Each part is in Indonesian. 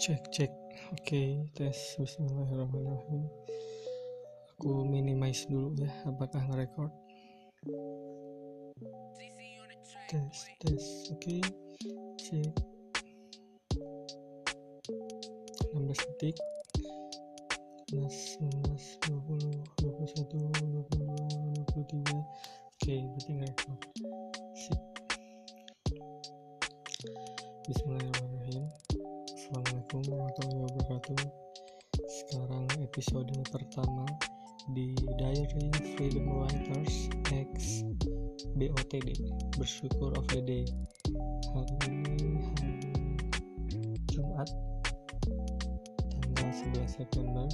cek cek. Oke tes. Bismillahirrahmanirrahim. Aku minimize dulu ya apakah ngerekord tes tes. Oke cek. 16 detik. 11 11 20 21 22 23 oke berarti ngerekord sip. Bismillahirrahmanirrahim Assalamualaikum warahmatullahi wabarakatuh. Sekarang episode pertama di Diary Freedom Writers X BOTD Bersyukur of the Day. Hari ini hari Jumat Tanggal 11 September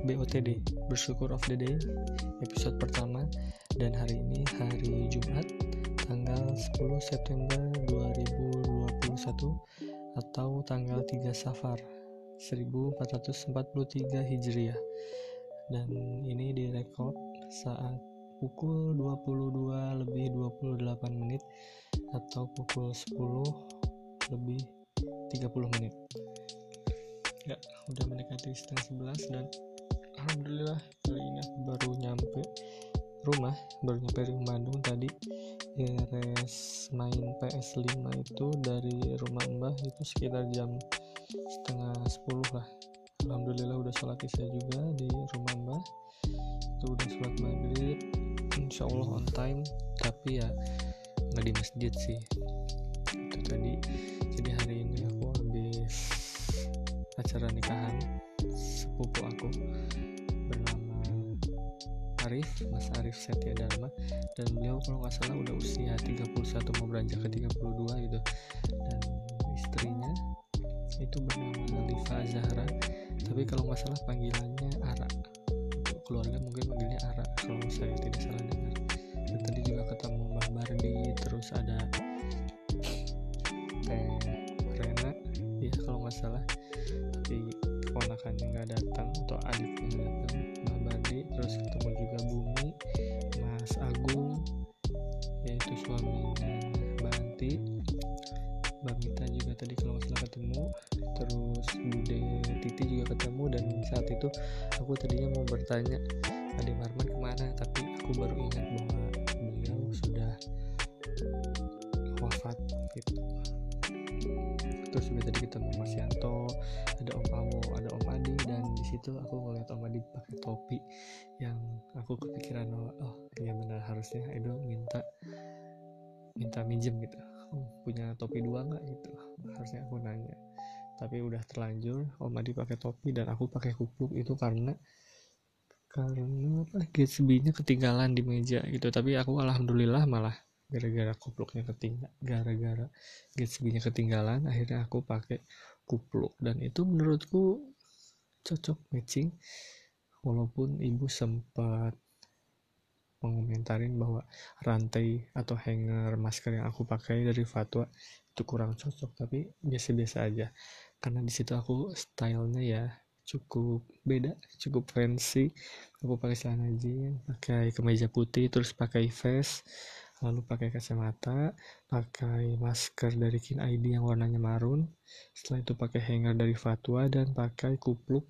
BOTD Bersyukur of the Day episode pertama. Dan hari ini hari Jumat tanggal 10 September 2021 atau tanggal 3 Safar 1443 Hijriah. Dan ini direkod saat pukul 22 lebih 28 menit atau pukul 10 lebih 30 menit. Ya udah mendekati setengah 11 dan Alhamdulillah kali ini baru nyampe rumah baru nyampe rumah Bandung tadi. Beres main PS5 itu dari rumah Mbah itu sekitar jam setengah 10 lah. Alhamdulillah udah sholat isya juga di rumah Mbah. Itu udah sholat maghrib Insya Allah on time. Tapi ya nggak di masjid sih. Itu tadi. Jadi hari ini aku habis acara nikahan sepupu aku Arif Mas Arif Setia Dharma. Dan beliau kalau nggak salah udah usia 31 mau beranjak ke 32 gitu. Dan istrinya itu bernama Liva Zahra. Tapi kalau nggak salah panggilannya Ara. Keluarga mungkin panggilnya Ara kalau saya tidak salah dengar. Dan tadi juga ketemu Mbah Bardi terus ada Teh Rena. Ya kalau nggak salah. Tapi keponakannya nggak datang atau adiknya nggak datang. Mbah Bardi terus ketemu juga Bumi Mas Agung yaitu suaminya Mbak Anti. Mbak Mita juga tadi kalau nggak salah ketemu. Terus Bude Titi juga ketemu dan saat itu aku tadinya mau bertanya Ade Marman ke mana? Tapi aku baru ingat bahwa beliau sudah wafat gitu. Terus juga tadi ketemu Mas Yanto ada Om Awo situ aku ngeliat Om Adi pakai topi yang aku kepikiran oh iya benar harusnya Edo minta minta minjem gitu. Oh, punya topi dua nggak? gitu. Harusnya aku nanya. Tapi udah terlanjur Om Adi pakai topi dan aku pakai kupluk itu karena karena apa Gatsby-nya ketinggalan di meja gitu. Tapi aku alhamdulillah malah gara-gara kupluknya ketinggalan gara-gara Gatsby-nya ketinggalan akhirnya aku pakai kupluk. Dan itu menurutku cocok matching walaupun ibu sempat mengomentarin bahwa rantai atau hanger masker yang aku pakai dari Fatwa itu kurang cocok tapi biasa-biasa aja. Karena di situ aku stylenya ya cukup beda cukup fancy. Aku pakai celana jeans pakai kemeja putih terus pakai vest lalu pakai kacamata pakai masker dari Kin ID yang warnanya marun setelah itu pakai hanger dari Fatwa dan pakai kupluk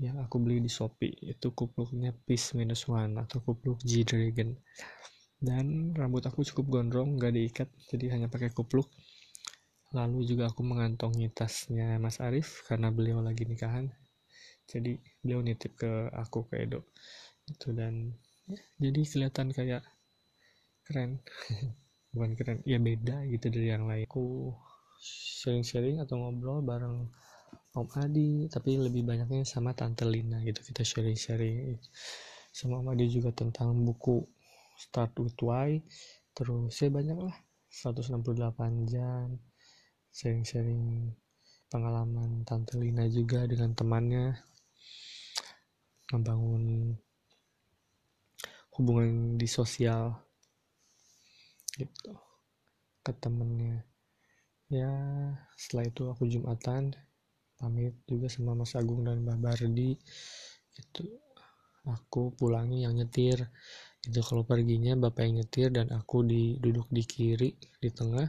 yang aku beli di Shopee. Itu kupluknya Peace Minus One atau kupluk G Dragon. Dan rambut aku cukup gondrong gak diikat jadi hanya pakai kupluk. Lalu juga aku mengantongi tasnya Mas Arif karena beliau lagi nikahan. Jadi beliau nitip ke aku ke Edo. Itu dan ya, jadi kelihatan kayak keren. Bukan keren ya beda gitu dari yang lain. Aku sharing-sharing atau ngobrol bareng Om Adi tapi lebih banyaknya sama Tante Lina gitu kita sharing-sharing. Sama Om Adi juga tentang buku Start with Why. Terus ya banyak lah 168 jam sharing-sharing pengalaman Tante Lina juga dengan temannya. Membangun hubungan di sosial gitu ke temennya. Ya setelah itu aku jumatan pamit juga sama Mas Agung dan Mbak Bardi itu aku pulangi yang nyetir. Itu kalau perginya bapak yang nyetir dan aku di duduk di kiri di tengah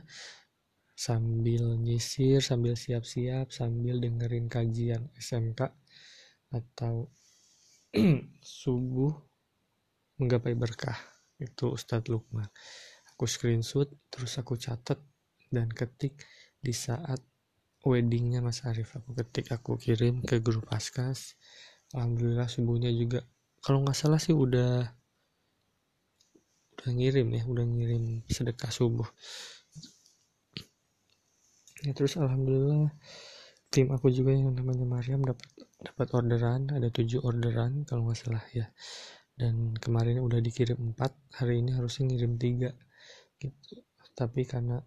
sambil nyisir sambil siap-siap sambil dengerin kajian SMK atau subuh menggapai berkah itu Ustadz Lukman aku screenshot terus aku catat dan ketik di saat weddingnya Mas Arif. Aku ketik aku kirim ke grup Askas. Alhamdulillah subuhnya juga kalau nggak salah sih udah udah ngirim ya udah ngirim sedekah subuh. Ya terus alhamdulillah tim aku juga yang namanya Mariam dapat dapat orderan ada tujuh orderan kalau nggak salah ya. Dan kemarin udah dikirim empat hari ini harusnya ngirim tiga gitu. Tapi karena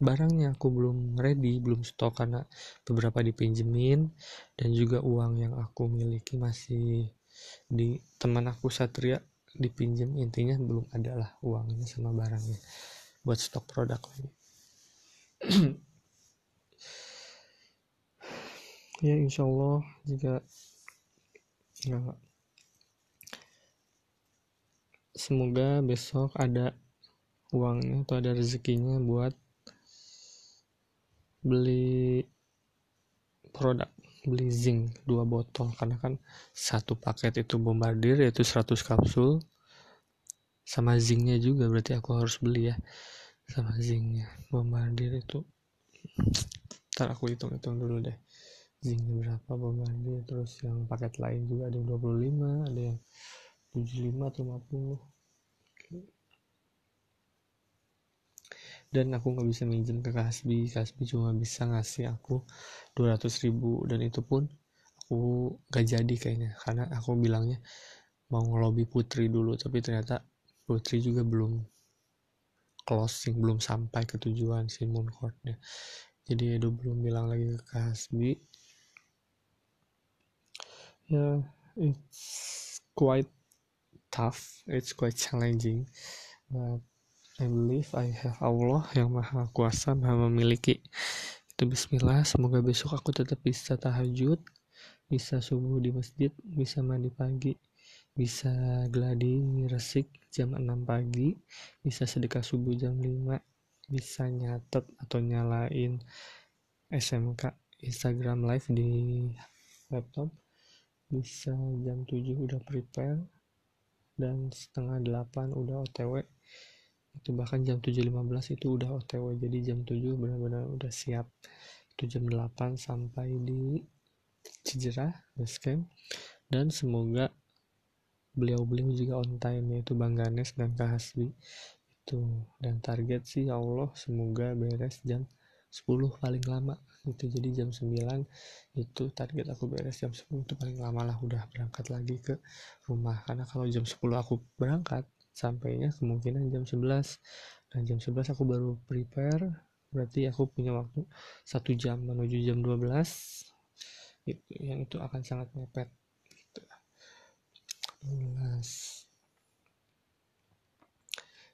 barangnya aku belum ready belum stok karena beberapa dipinjemin dan juga uang yang aku miliki masih di teman aku Satria dipinjam intinya belum ada lah uangnya sama barangnya buat stok produk ya insya Allah jika ya, semoga besok ada uangnya atau ada rezekinya buat beli produk beli zinc dua botol. Karena kan satu paket itu bombardir yaitu 100 kapsul sama zincnya juga berarti aku harus beli ya. Sama zincnya bombardir itu. Ntar aku hitung-hitung dulu deh zincnya berapa bombardir. Terus yang paket lain juga ada yang 25 ada yang 75 atau 50 dan aku nggak bisa minjem ke Kasbi. Kasbi cuma bisa ngasih aku 200 ribu. Dan itu pun aku gak jadi kayaknya. Karena aku bilangnya mau ngelobi Putri dulu. Tapi ternyata Putri juga belum closing belum sampai ke tujuan si Mooncourtnya jadi Edo belum bilang lagi ke Kasbi. Ya yeah, it's quite tough. It's quite challenging. But I believe I have Allah yang maha kuasa maha memiliki. Itu bismillah semoga besok aku tetap bisa tahajud bisa subuh di masjid bisa mandi pagi bisa gladi resik jam 6 pagi bisa sedekah subuh jam 5 bisa nyatet atau nyalain SMK Instagram live di laptop bisa jam 7 udah prepare dan setengah 8 udah otw itu bahkan jam 7.15 itu udah otw jadi jam 7 benar-benar udah siap. Itu jam 8 sampai di Cijerah basecamp dan semoga beliau-beliau juga on time yaitu Bang Ganes dan Kak Hasbi. Itu dan target sih ya Allah semoga beres jam 10 paling lama. Itu jadi jam 9 itu target aku beres jam 10 itu paling lama lah udah berangkat lagi ke rumah. Karena kalau jam 10 aku berangkat sampainya kemungkinan jam 11 dan jam 11 aku baru prepare. Berarti aku punya waktu satu jam menuju jam 12 itu yang itu akan sangat mepet. Gitu. 12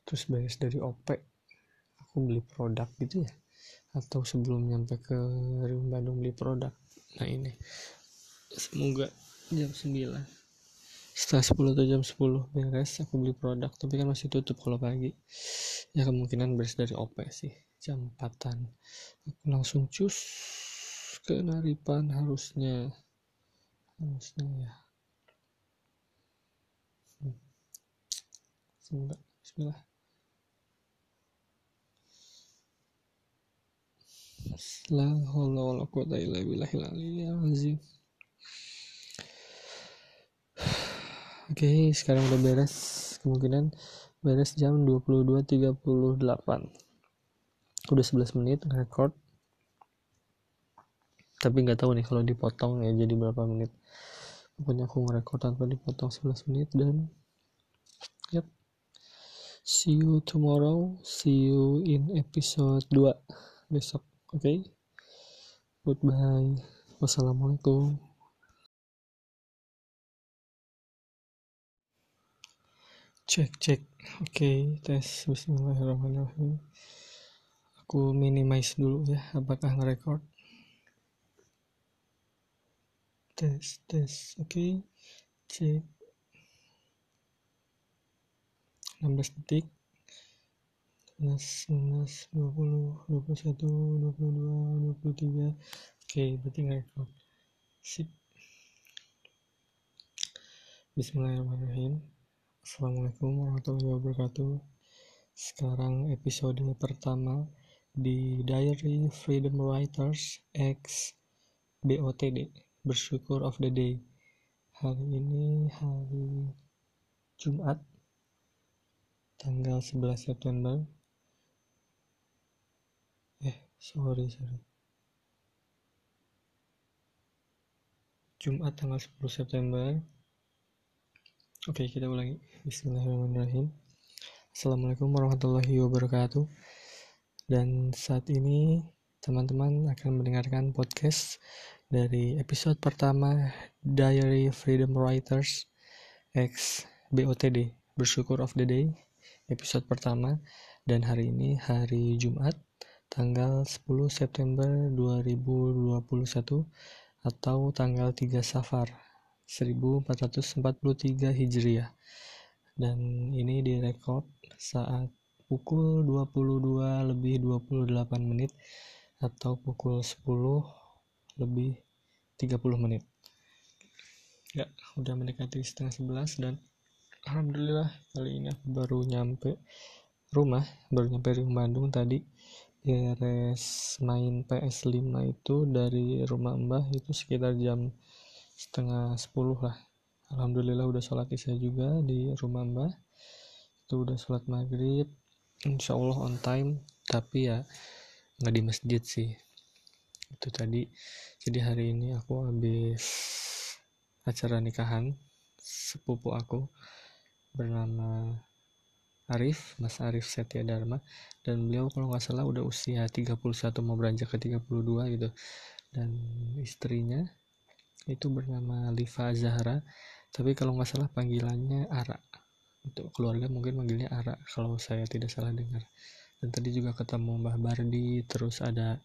terus beres dari OP aku beli produk gitu ya. Atau sebelum nyampe ke Rim Bandung beli produk. Nah ini. Semoga jam 9 setelah 10 atau jam 10 beres aku beli produk tapi kan masih tutup kalau pagi. Ya kemungkinan beres dari OP sih jam 4an aku langsung cus ke Naripan harusnya. Harusnya ya. Semoga bismillah. La haula wala quwata illa billahil Oke, okay, sekarang udah beres. Kemungkinan beres jam 22.38. Udah 11 menit record. Tapi nggak tahu nih kalau dipotong ya jadi berapa menit. Pokoknya aku ngerekord tanpa dipotong 11 menit dan yep. See you tomorrow. See you in episode 2 besok. Oke. Okay? Goodbye. Wassalamualaikum. Cek cek. Oke okay, tes. Bismillahirrahmanirrahim. Aku minimize dulu ya apakah ngerekord tes tes. Oke okay. cek 16 detik. 19, 20, 21, 22, 23 oke berarti ngerekord sip. Bismillahirrahmanirrahim Assalamualaikum warahmatullahi wabarakatuh. Sekarang episode pertama di Diary Freedom Writers X BOTD Bersyukur of the Day. Hari ini hari Jumat Tanggal 11 September. Eh sorry sorry. Jumat tanggal 10 September Oke, kita ulangi. Bismillahirrahmanirrahim. Assalamualaikum warahmatullahi wabarakatuh. Dan saat ini teman-teman akan mendengarkan podcast dari episode pertama Diary Freedom Writers X BOTD Bersyukur of the Day episode pertama dan hari ini hari Jumat tanggal 10 September 2021 atau tanggal 3 Safar 1443 Hijriah. Dan ini direkod saat pukul 22 lebih 28 menit atau pukul 10 lebih 30 menit. Ya udah mendekati setengah 11 dan Alhamdulillah kali ini aku baru nyampe rumah baru nyampe rumah Bandung tadi. Beres main PS5 itu dari rumah Mbah itu sekitar jam setengah sepuluh lah. Alhamdulillah udah sholat isya juga di rumah mbah. Itu udah sholat maghrib Insya Allah on time. Tapi ya nggak di masjid sih. Itu tadi. Jadi hari ini aku habis acara nikahan sepupu aku bernama Arif, Mas Arif Setia Dharma. Dan beliau kalau nggak salah udah usia 31 mau beranjak ke 32 gitu. Dan istrinya itu bernama Liva Zahra. Tapi kalau nggak salah panggilannya Ara. Untuk keluarga mungkin manggilnya Ara kalau saya tidak salah dengar. Dan tadi juga ketemu Mbah Bardi terus ada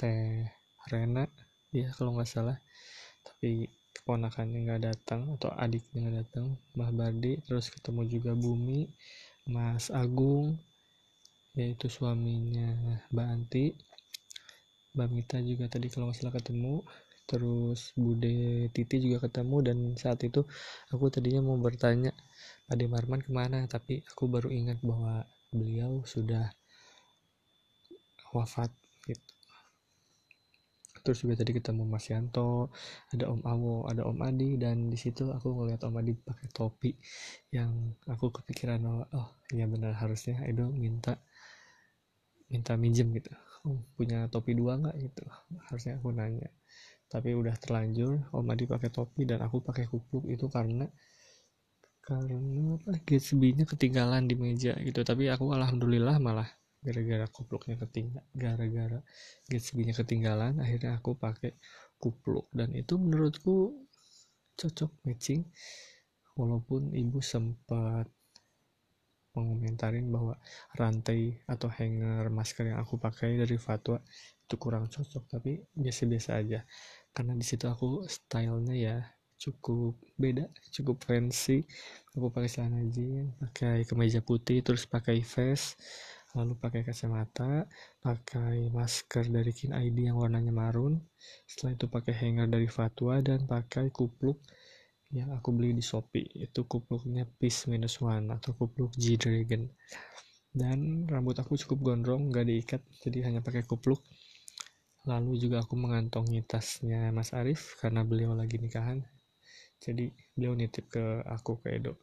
Teh Rena ya kalau nggak salah. Tapi keponakannya nggak datang atau adiknya nggak datang Mbah Bardi. Terus ketemu juga Bumi Mas Agung yaitu suaminya Mbak Anti Mbak Mita juga tadi kalau nggak salah ketemu terus Bude Titi juga ketemu dan saat itu aku tadinya mau bertanya Pak Marman ke mana? Tapi aku baru ingat bahwa beliau sudah wafat gitu. Terus juga tadi ketemu Mas Yanto ada Om Awo ada Om Adi dan di situ aku ngeliat Om Adi pakai topi yang aku kepikiran oh, iya benar harusnya Edo minta minta minjem gitu punya topi dua nggak gitu. Harusnya aku nanya. Tapi udah terlanjur Om Adi pakai topi dan aku pakai kupluk itu karena karena Gatsby-nya ketinggalan di meja gitu. Tapi aku alhamdulillah malah gara-gara kupluknya ketinggalan gara-gara Gatsby-nya ketinggalan akhirnya aku pakai kupluk. Dan itu menurutku cocok matching walaupun ibu sempat mengomentarin bahwa rantai atau hanger masker yang aku pakai dari Fatwa itu kurang cocok tapi biasa-biasa aja. Karena di situ aku stylenya ya cukup beda cukup fancy. Aku pakai celana jeans pakai kemeja putih terus pakai vest lalu pakai kacamata pakai masker dari Kin ID yang warnanya marun setelah itu pakai hanger dari Fatwa dan pakai kupluk yang aku beli di Shopee itu kupluknya Peace Minus One atau kupluk G Dragon. Dan rambut aku cukup gondrong gak diikat jadi hanya pakai kupluk. Lalu juga aku mengantongi tasnya Mas Arif karena beliau lagi nikahan. Jadi beliau nitip ke aku ke Edo.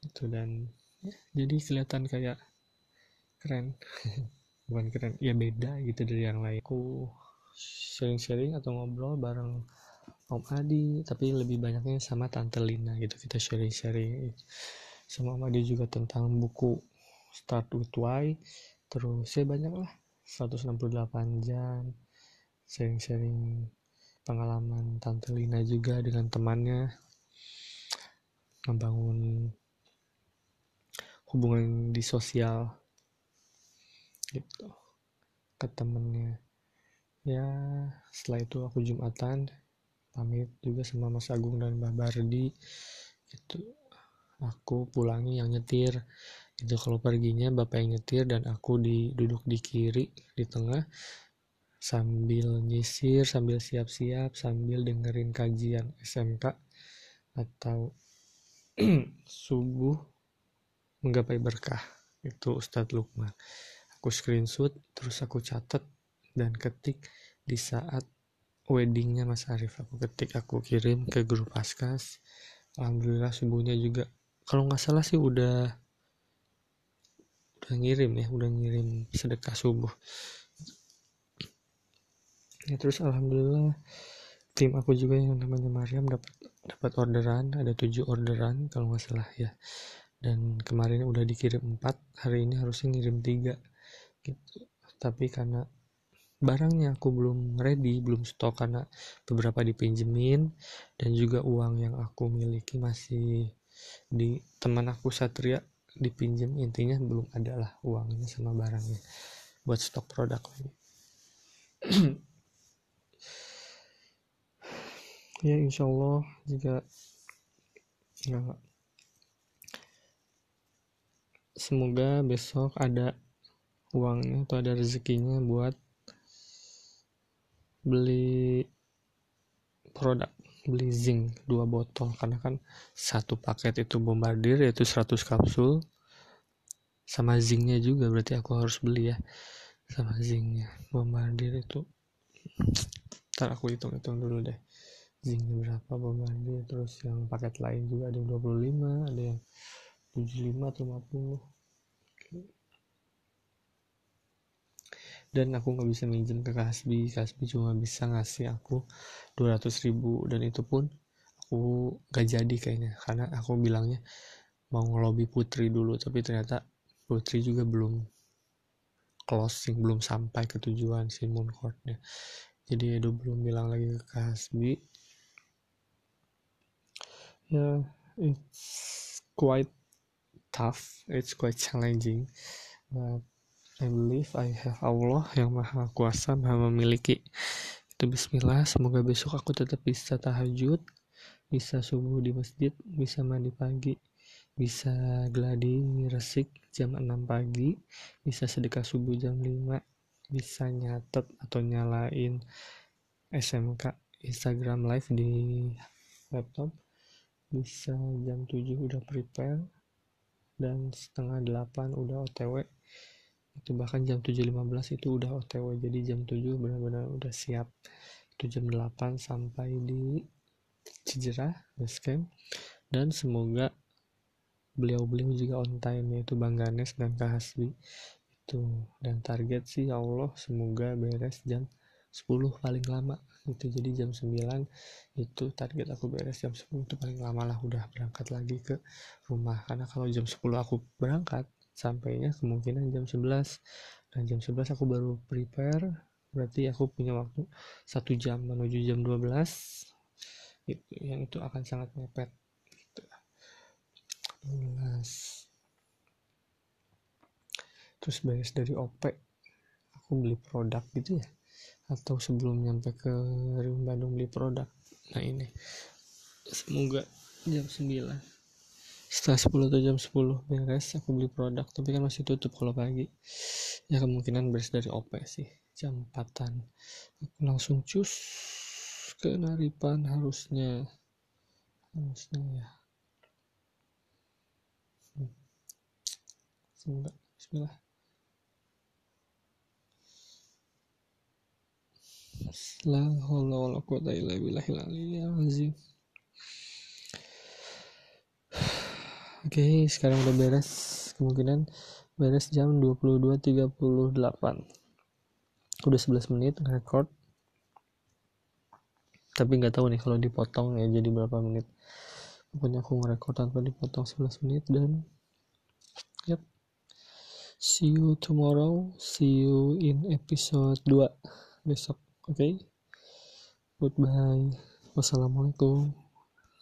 Itu dan ya, jadi kelihatan kayak keren. Bukan keren ya beda gitu dari yang lain. Aku sharing-sharing atau ngobrol bareng Om Adi tapi lebih banyaknya sama Tante Lina gitu kita sharing-sharing. Sama Om Adi juga tentang buku Start with Why. Terus saya banyak lah 168 jam sharing-sharing pengalaman Tante Lina juga dengan temannya. Membangun hubungan di sosial gitu ke temennya. Ya setelah itu aku jumatan pamit juga sama Mas Agung dan Mbak Bardi. Itu aku pulangi yang nyetir. Itu kalau perginya bapak yang nyetir dan aku di duduk di kiri di tengah. Sambil nyisir sambil siap-siap sambil dengerin kajian SMK atau subuh menggapai berkah. Itu Ustadz Lukman. Aku screenshot terus aku catat dan ketik di saat weddingnya Mas Arif aku ketik aku kirim ke grup Askas. Alhamdulillah subuhnya juga kalau nggak salah sih udah udah ngirim ya udah ngirim sedekah subuh. Ya terus alhamdulillah tim aku juga yang namanya Mariam dapat dapat orderan ada tujuh orderan kalau nggak salah ya. Dan kemarin udah dikirim empat hari ini harusnya ngirim tiga gitu. Tapi karena barangnya aku belum ready belum stok karena beberapa dipinjemin. Dan juga uang yang aku miliki masih di teman aku Satria dipinjam. Intinya belum ada lah uangnya sama barangnya buat stok produk lagi. Ya insya Allah jika ya, semoga besok ada uangnya atau ada rezekinya buat beli produk beli zinc dua botol. Karena kan satu paket itu bombardir yaitu 100 kapsul. Sama zincnya juga berarti aku harus beli ya. Sama zincnya bombardir itu ntar aku hitung-hitung dulu deh. Zincnya berapa bombardir. Terus yang paket lain juga ada yang 25 ada yang 75 atau 50 dan aku nggak bisa minjem ke Kasbi. Kasbi cuma bisa ngasih aku 200 ribu. Dan itu pun aku gak jadi kayaknya. Karena aku bilangnya mau ngelobi Putri dulu. Tapi ternyata Putri juga belum closing belum sampai ke tujuan si Mooncourtnya jadi Edo belum bilang lagi ke Kasbi. Ya yeah, it's quite tough. It's quite challenging. But I believe I have Allah yang maha kuasa maha memiliki. Itu bismillah semoga besok aku tetap bisa tahajud bisa subuh di masjid bisa mandi pagi bisa gladi resik jam 6 pagi bisa sedekah subuh jam 5 bisa nyatet atau nyalain SMK Instagram live di laptop bisa jam 7 udah prepare dan setengah 8 udah otw itu bahkan jam 7.15 itu udah otw jadi jam 7 benar-benar udah siap. Itu jam 8 sampai di Cijerah basecamp dan semoga beliau-beliau juga on time yaitu Bang Ganes dan Kak Hasbi. Itu dan target sih ya Allah semoga beres jam 10 paling lama. Itu jadi jam 9 itu target aku beres jam 10 itu paling lama lah udah berangkat lagi ke rumah. Karena kalau jam 10 aku berangkat sampainya kemungkinan jam 11 dan jam 11 aku baru prepare. Berarti aku punya waktu satu jam menuju jam 12 itu yang itu akan sangat mepet. Gitu. 12 terus beres dari OP aku beli produk gitu ya. Atau sebelum nyampe ke Rim Bandung beli produk. Nah ini. Semoga jam 9 setelah 10 atau jam 10 beres aku beli produk tapi kan masih tutup kalau pagi. Ya kemungkinan beres dari OP sih jam 4an aku langsung cus ke Naripan harusnya. Harusnya ya. Hmm. Bismillah. La billahil aliyyil azim Oke, okay, sekarang udah beres. Kemungkinan beres jam 22.38. Udah 11 menit record. Tapi nggak tahu nih kalau dipotong ya jadi berapa menit. Pokoknya aku ngerekord tanpa dipotong 11 menit dan yep. See you tomorrow. See you in episode 2 besok. Oke. Okay? Goodbye. Wassalamualaikum.